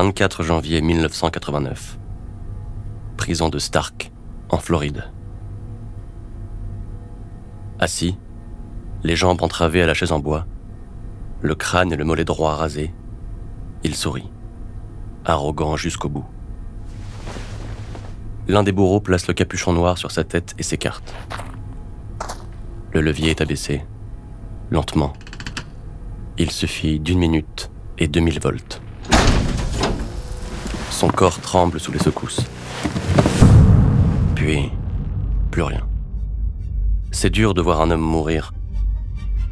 24 janvier 1989. Prison de Stark, en Floride. Assis, les jambes entravées à la chaise en bois, le crâne et le mollet droit rasés, il sourit, arrogant jusqu'au bout. L'un des bourreaux place le capuchon noir sur sa tête et s'écarte. Le levier est abaissé, lentement. Il suffit d'une minute et 2000 volts. Son corps tremble sous les secousses. Puis, plus rien. C'est dur de voir un homme mourir,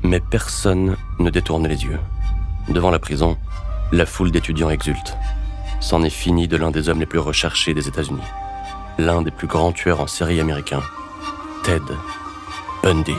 mais personne ne détourne les yeux. Devant la prison, la foule d'étudiants exulte. C'en est fini de l'un des hommes les plus recherchés des États-Unis l'un des plus grands tueurs en série américains, Ted Bundy.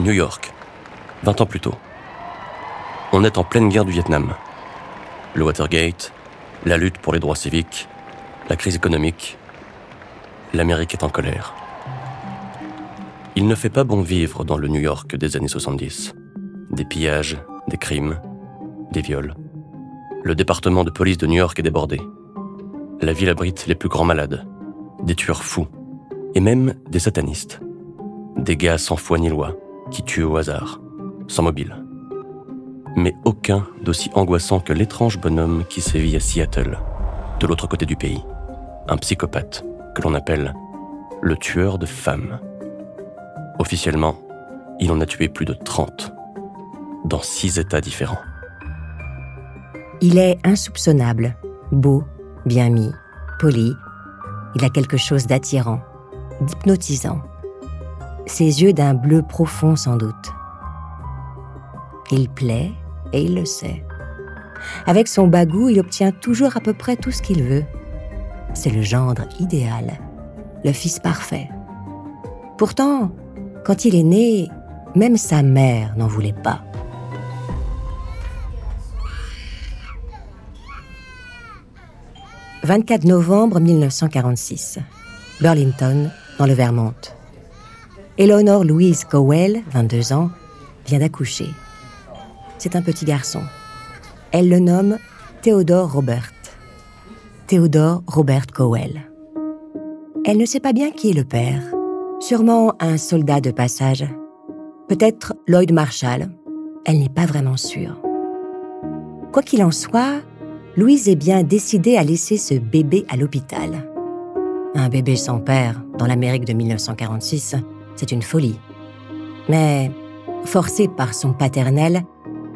New York, 20 ans plus tôt. On est en pleine guerre du Vietnam. Le Watergate, la lutte pour les droits civiques, la crise économique. L'Amérique est en colère. Il ne fait pas bon vivre dans le New York des années 70. Des pillages, des crimes, des viols. Le département de police de New York est débordé. La ville abrite les plus grands malades, des tueurs fous, et même des satanistes. Des gars sans foi ni loi, qui tue au hasard, sans mobile. Mais aucun d'aussi angoissant que l'étrange bonhomme qui sévit à Seattle, de l'autre côté du pays. Un psychopathe que l'on appelle le tueur de femmes. Officiellement, il en a tué plus de 30, dans six États différents. Il est insoupçonnable, beau, bien mis, poli. Il a quelque chose d'attirant, d'hypnotisant ses yeux d'un bleu profond sans doute. Il plaît et il le sait. Avec son bagou, il obtient toujours à peu près tout ce qu'il veut. C'est le gendre idéal, le fils parfait. Pourtant, quand il est né, même sa mère n'en voulait pas. « 24 novembre 1946, Burlington, dans le Vermont. Eleanor Louise Cowell, 22 ans, vient d'accoucher. C'est un petit garçon. Elle le nomme Theodore Robert. Theodore Robert Cowell. Elle ne sait pas bien qui est le père. Sûrement un soldat de passage. Peut-être Lloyd Marshall. Elle n'est pas vraiment sûre. Quoi qu'il en soit, Louise est bien décidée à laisser ce bébé à l'hôpital. Un bébé sans père dans l'Amérique de 1946, c'est une folie. Mais, forcée par son paternel,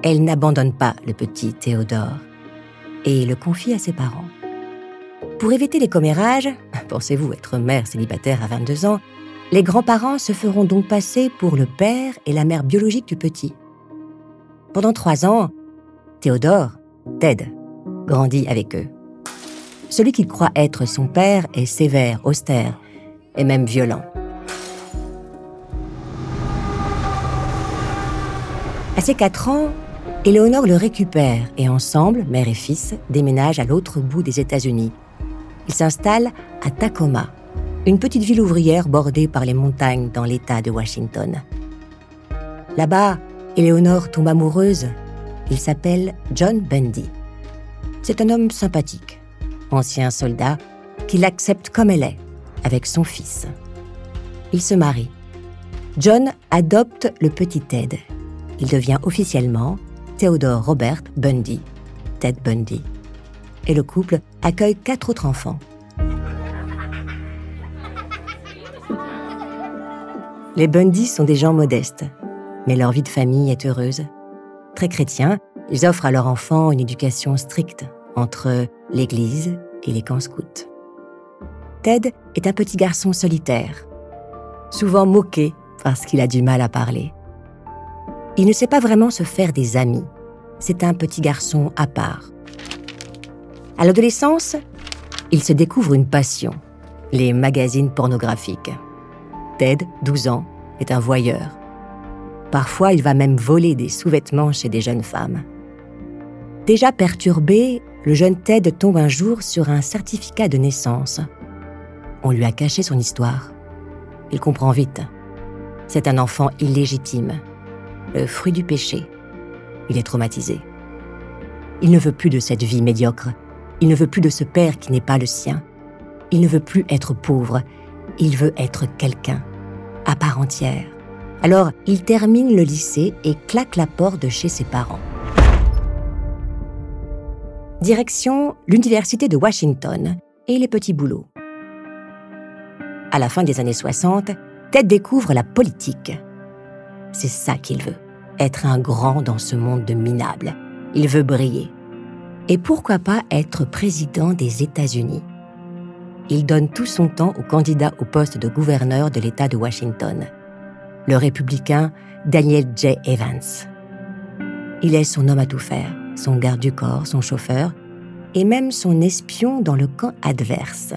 elle n'abandonne pas le petit Théodore et le confie à ses parents. Pour éviter les commérages, pensez-vous être mère célibataire à 22 ans, les grands-parents se feront donc passer pour le père et la mère biologique du petit. Pendant trois ans, Théodore, Ted, grandit avec eux. Celui qu'il croit être son père est sévère, austère et même violent. À ses quatre ans, Éléonore le récupère et ensemble, mère et fils, déménagent à l'autre bout des États-Unis. Ils s'installent à Tacoma, une petite ville ouvrière bordée par les montagnes dans l'État de Washington. Là-bas, Éléonore tombe amoureuse. Il s'appelle John Bundy. C'est un homme sympathique, ancien soldat, qui l'accepte comme elle est, avec son fils. Ils se marient. John adopte le petit Ted il devient officiellement Theodore Robert Bundy, Ted Bundy. Et le couple accueille quatre autres enfants. Les Bundy sont des gens modestes, mais leur vie de famille est heureuse. Très chrétiens, ils offrent à leurs enfants une éducation stricte entre l'église et les camps scouts. Ted est un petit garçon solitaire, souvent moqué parce qu'il a du mal à parler. Il ne sait pas vraiment se faire des amis. C'est un petit garçon à part. À l'adolescence, il se découvre une passion, les magazines pornographiques. Ted, 12 ans, est un voyeur. Parfois, il va même voler des sous-vêtements chez des jeunes femmes. Déjà perturbé, le jeune Ted tombe un jour sur un certificat de naissance. On lui a caché son histoire. Il comprend vite. C'est un enfant illégitime, le fruit du péché. Il est traumatisé. Il ne veut plus de cette vie médiocre. Il ne veut plus de ce père qui n'est pas le sien. Il ne veut plus être pauvre. Il veut être quelqu'un, à part entière. Alors, il termine le lycée et claque la porte de chez ses parents. Direction l'Université de Washington et les petits boulots. À la fin des années 60, Ted découvre la politique. C'est ça qu'il veut, être un grand dans ce monde de minables. Il veut briller. Et pourquoi pas être président des États-Unis? Il donne tout son temps au candidat au poste de gouverneur de l'État de Washington, le républicain Daniel J. Evans. Il est son homme à tout faire, son garde du corps, son chauffeur, et même son espion dans le camp adverse.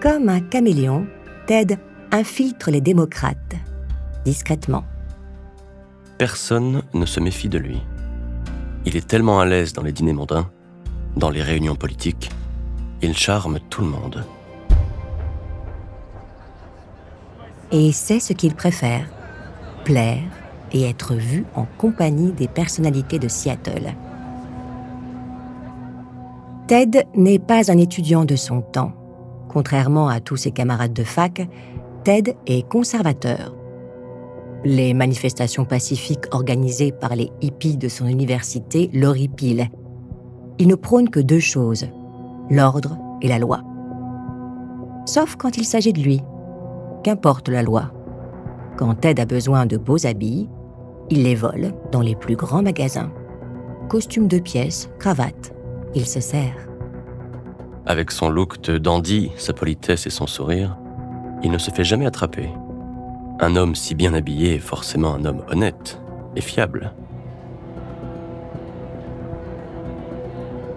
Comme un caméléon, Ted infiltre les démocrates, discrètement. Personne ne se méfie de lui. Il est tellement à l'aise dans les dîners mondains, dans les réunions politiques, il charme tout le monde. Et c'est ce qu'il préfère, plaire et être vu en compagnie des personnalités de Seattle. Ted n'est pas un étudiant de son temps. Contrairement à tous ses camarades de fac, Ted est conservateur. Les manifestations pacifiques organisées par les hippies de son université l'horripilent. Il ne prône que deux choses, l'ordre et la loi. Sauf quand il s'agit de lui, qu'importe la loi. Quand Ted a besoin de beaux habits, il les vole dans les plus grands magasins. Costume de pièces, cravate, il se sert. Avec son look de dandy, sa politesse et son sourire, il ne se fait jamais attraper. Un homme si bien habillé est forcément un homme honnête et fiable.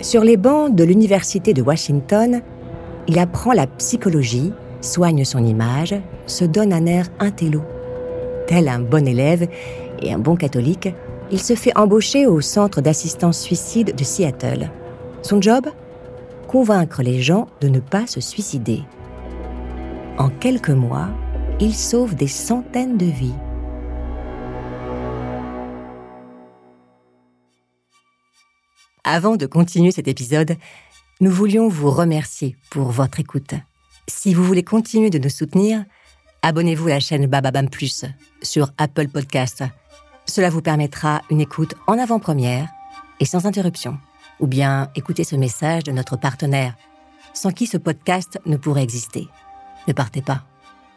Sur les bancs de l'Université de Washington, il apprend la psychologie soigne son image, se donne un air intello. Tel un bon élève et un bon catholique, il se fait embaucher au centre d'assistance suicide de Seattle. Son job? Convaincre les gens de ne pas se suicider. En quelques mois, il sauve des centaines de vies. Avant de continuer cet épisode, nous voulions vous remercier pour votre écoute. Si vous voulez continuer de nous soutenir, abonnez-vous à la chaîne Bababam Plus sur Apple Podcast. Cela vous permettra une écoute en avant-première et sans interruption. Ou bien écoutez ce message de notre partenaire, sans qui ce podcast ne pourrait exister. Ne partez pas.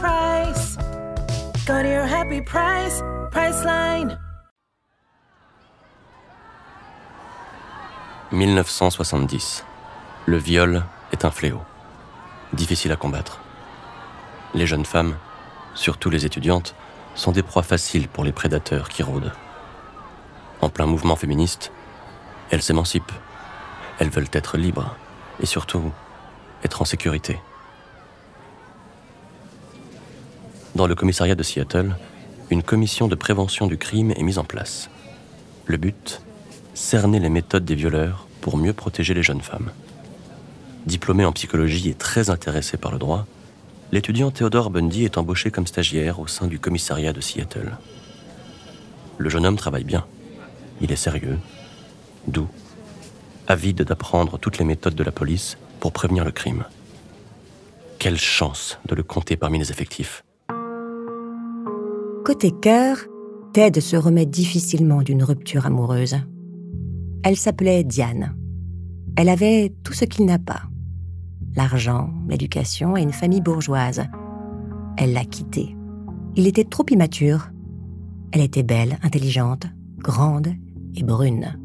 price. Go to your happy price, Priceline. 1970. Le viol est un fléau. Difficile à combattre. Les jeunes femmes, surtout les étudiantes, sont des proies faciles pour les prédateurs qui rôdent. En plein mouvement féministe, elles s'émancipent. Elles veulent être libres et surtout être en sécurité. Dans le commissariat de Seattle, une commission de prévention du crime est mise en place. Le but cerner les méthodes des violeurs pour mieux protéger les jeunes femmes. Diplômé en psychologie et très intéressé par le droit, l'étudiant Theodore Bundy est embauché comme stagiaire au sein du commissariat de Seattle. Le jeune homme travaille bien. Il est sérieux, doux, avide d'apprendre toutes les méthodes de la police pour prévenir le crime. Quelle chance de le compter parmi les effectifs. Côté cœur, Ted se remet difficilement d'une rupture amoureuse. Elle s'appelait Diane. Elle avait tout ce qu'il n'a pas. L'argent, l'éducation et une famille bourgeoise. Elle l'a quitté. Il était trop immature. Elle était belle, intelligente, grande et brune.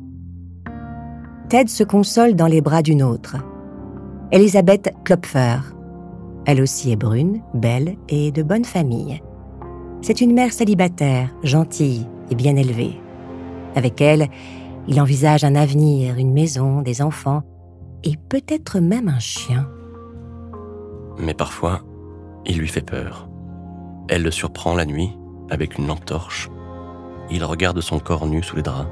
Ted se console dans les bras d'une autre. Elisabeth Klopfer. Elle aussi est brune, belle et de bonne famille. C'est une mère célibataire, gentille et bien élevée. Avec elle, il envisage un avenir, une maison, des enfants et peut-être même un chien. Mais parfois, il lui fait peur. Elle le surprend la nuit avec une lampe torche. Il regarde son corps nu sous les draps.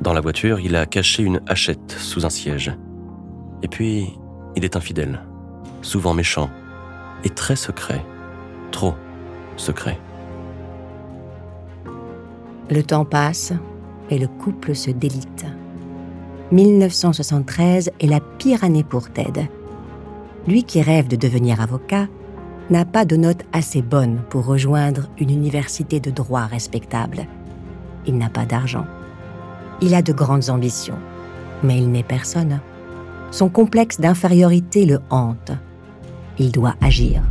Dans la voiture, il a caché une hachette sous un siège. Et puis, il est infidèle, souvent méchant et très secret. Trop secret. Le temps passe et le couple se délite. 1973 est la pire année pour Ted. Lui qui rêve de devenir avocat n'a pas de notes assez bonnes pour rejoindre une université de droit respectable. Il n'a pas d'argent. Il a de grandes ambitions, mais il n'est personne. Son complexe d'infériorité le hante. Il doit agir.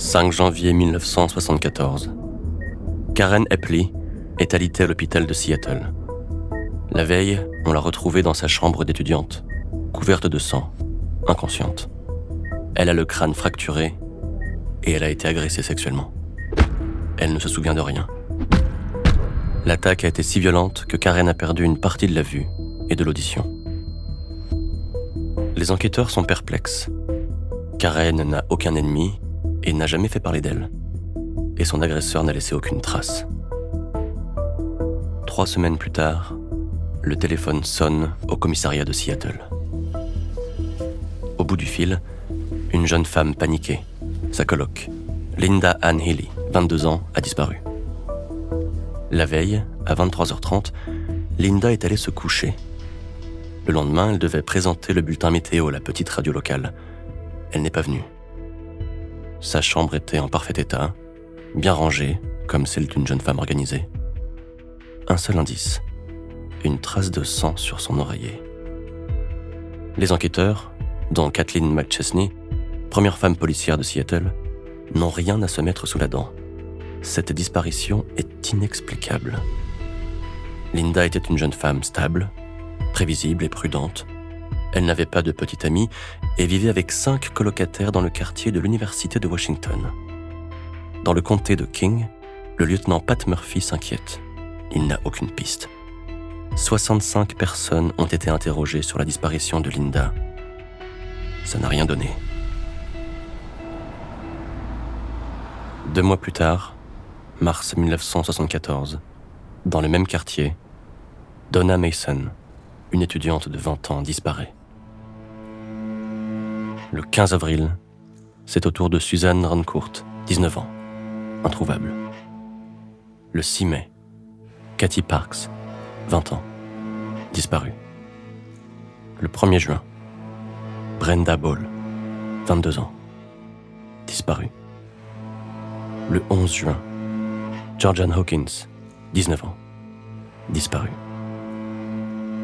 5 janvier 1974. Karen Epley est alitée à l'hôpital de Seattle. La veille, on l'a retrouvée dans sa chambre d'étudiante, couverte de sang, inconsciente. Elle a le crâne fracturé et elle a été agressée sexuellement. Elle ne se souvient de rien. L'attaque a été si violente que Karen a perdu une partie de la vue et de l'audition. Les enquêteurs sont perplexes. Karen n'a aucun ennemi et n'a jamais fait parler d'elle. Et son agresseur n'a laissé aucune trace. Trois semaines plus tard, le téléphone sonne au commissariat de Seattle. Au bout du fil, une jeune femme paniquée, sa coloc, Linda Ann Healy, 22 ans, a disparu. La veille, à 23h30, Linda est allée se coucher. Le lendemain, elle devait présenter le bulletin météo à la petite radio locale. Elle n'est pas venue. Sa chambre était en parfait état, bien rangée, comme celle d'une jeune femme organisée. Un seul indice, une trace de sang sur son oreiller. Les enquêteurs, dont Kathleen McChesney, première femme policière de Seattle, n'ont rien à se mettre sous la dent. Cette disparition est inexplicable. Linda était une jeune femme stable, prévisible et prudente. Elle n'avait pas de petite amie et vivait avec cinq colocataires dans le quartier de l'Université de Washington. Dans le comté de King, le lieutenant Pat Murphy s'inquiète. Il n'a aucune piste. 65 personnes ont été interrogées sur la disparition de Linda. Ça n'a rien donné. Deux mois plus tard, mars 1974, dans le même quartier, Donna Mason, une étudiante de 20 ans, disparaît. Le 15 avril, c'est au tour de Suzanne Rancourt, 19 ans, introuvable. Le 6 mai, Cathy Parks, 20 ans, disparue. Le 1er juin, Brenda Ball, 22 ans, disparue. Le 11 juin, Georgian Hawkins, 19 ans, disparue.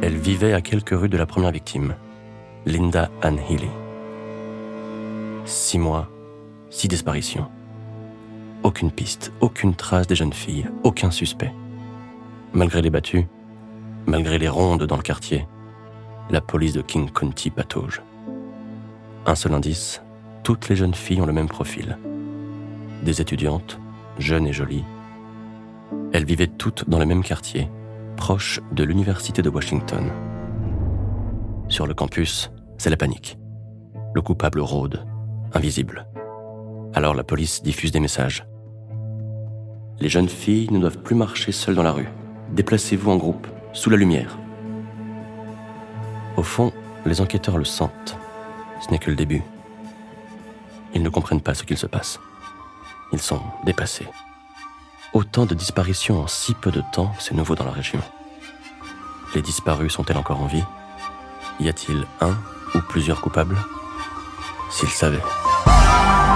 Elle vivait à quelques rues de la première victime, Linda Ann Healy. Six mois, six disparitions. Aucune piste, aucune trace des jeunes filles, aucun suspect. Malgré les battues, malgré les rondes dans le quartier, la police de King County patauge. Un seul indice, toutes les jeunes filles ont le même profil. Des étudiantes, jeunes et jolies. Elles vivaient toutes dans le même quartier, proche de l'Université de Washington. Sur le campus, c'est la panique. Le coupable rôde, invisible. Alors la police diffuse des messages. Les jeunes filles ne doivent plus marcher seules dans la rue. Déplacez-vous en groupe, sous la lumière. Au fond, les enquêteurs le sentent. Ce n'est que le début. Ils ne comprennent pas ce qu'il se passe. Ils sont dépassés. Autant de disparitions en si peu de temps, c'est nouveau dans la région. Les disparus sont-elles encore en vie? Y a-t-il un ou plusieurs coupables? S'ils savaient. Oh!